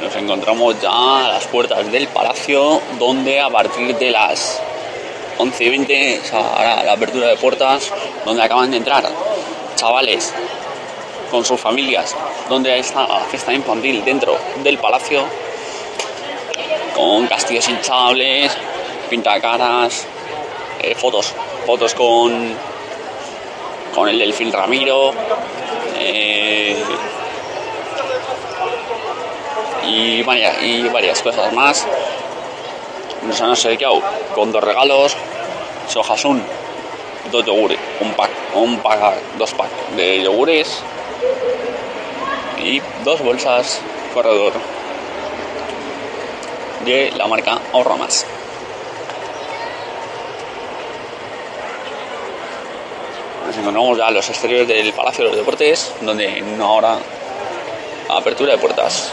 nos encontramos ya a las puertas del palacio, donde a partir de las 11 y 20 o sea, hará la apertura de puertas, donde acaban de entrar chavales con sus familias, donde hay esta fiesta infantil dentro del palacio, con castillos hinchables, pintacaras, eh, fotos, fotos con, con el delfín Ramiro. eh, y, varias, y varias cosas más. Nos han obsequiado con dos regalos, sojasun, dos yogures, un pack, un pack, dos pack de yogures y dos bolsas corredor de la marca Ahorra Más. Nos encontramos ya en los exteriores del Palacio de los Deportes, donde en una hora apertura de puertas.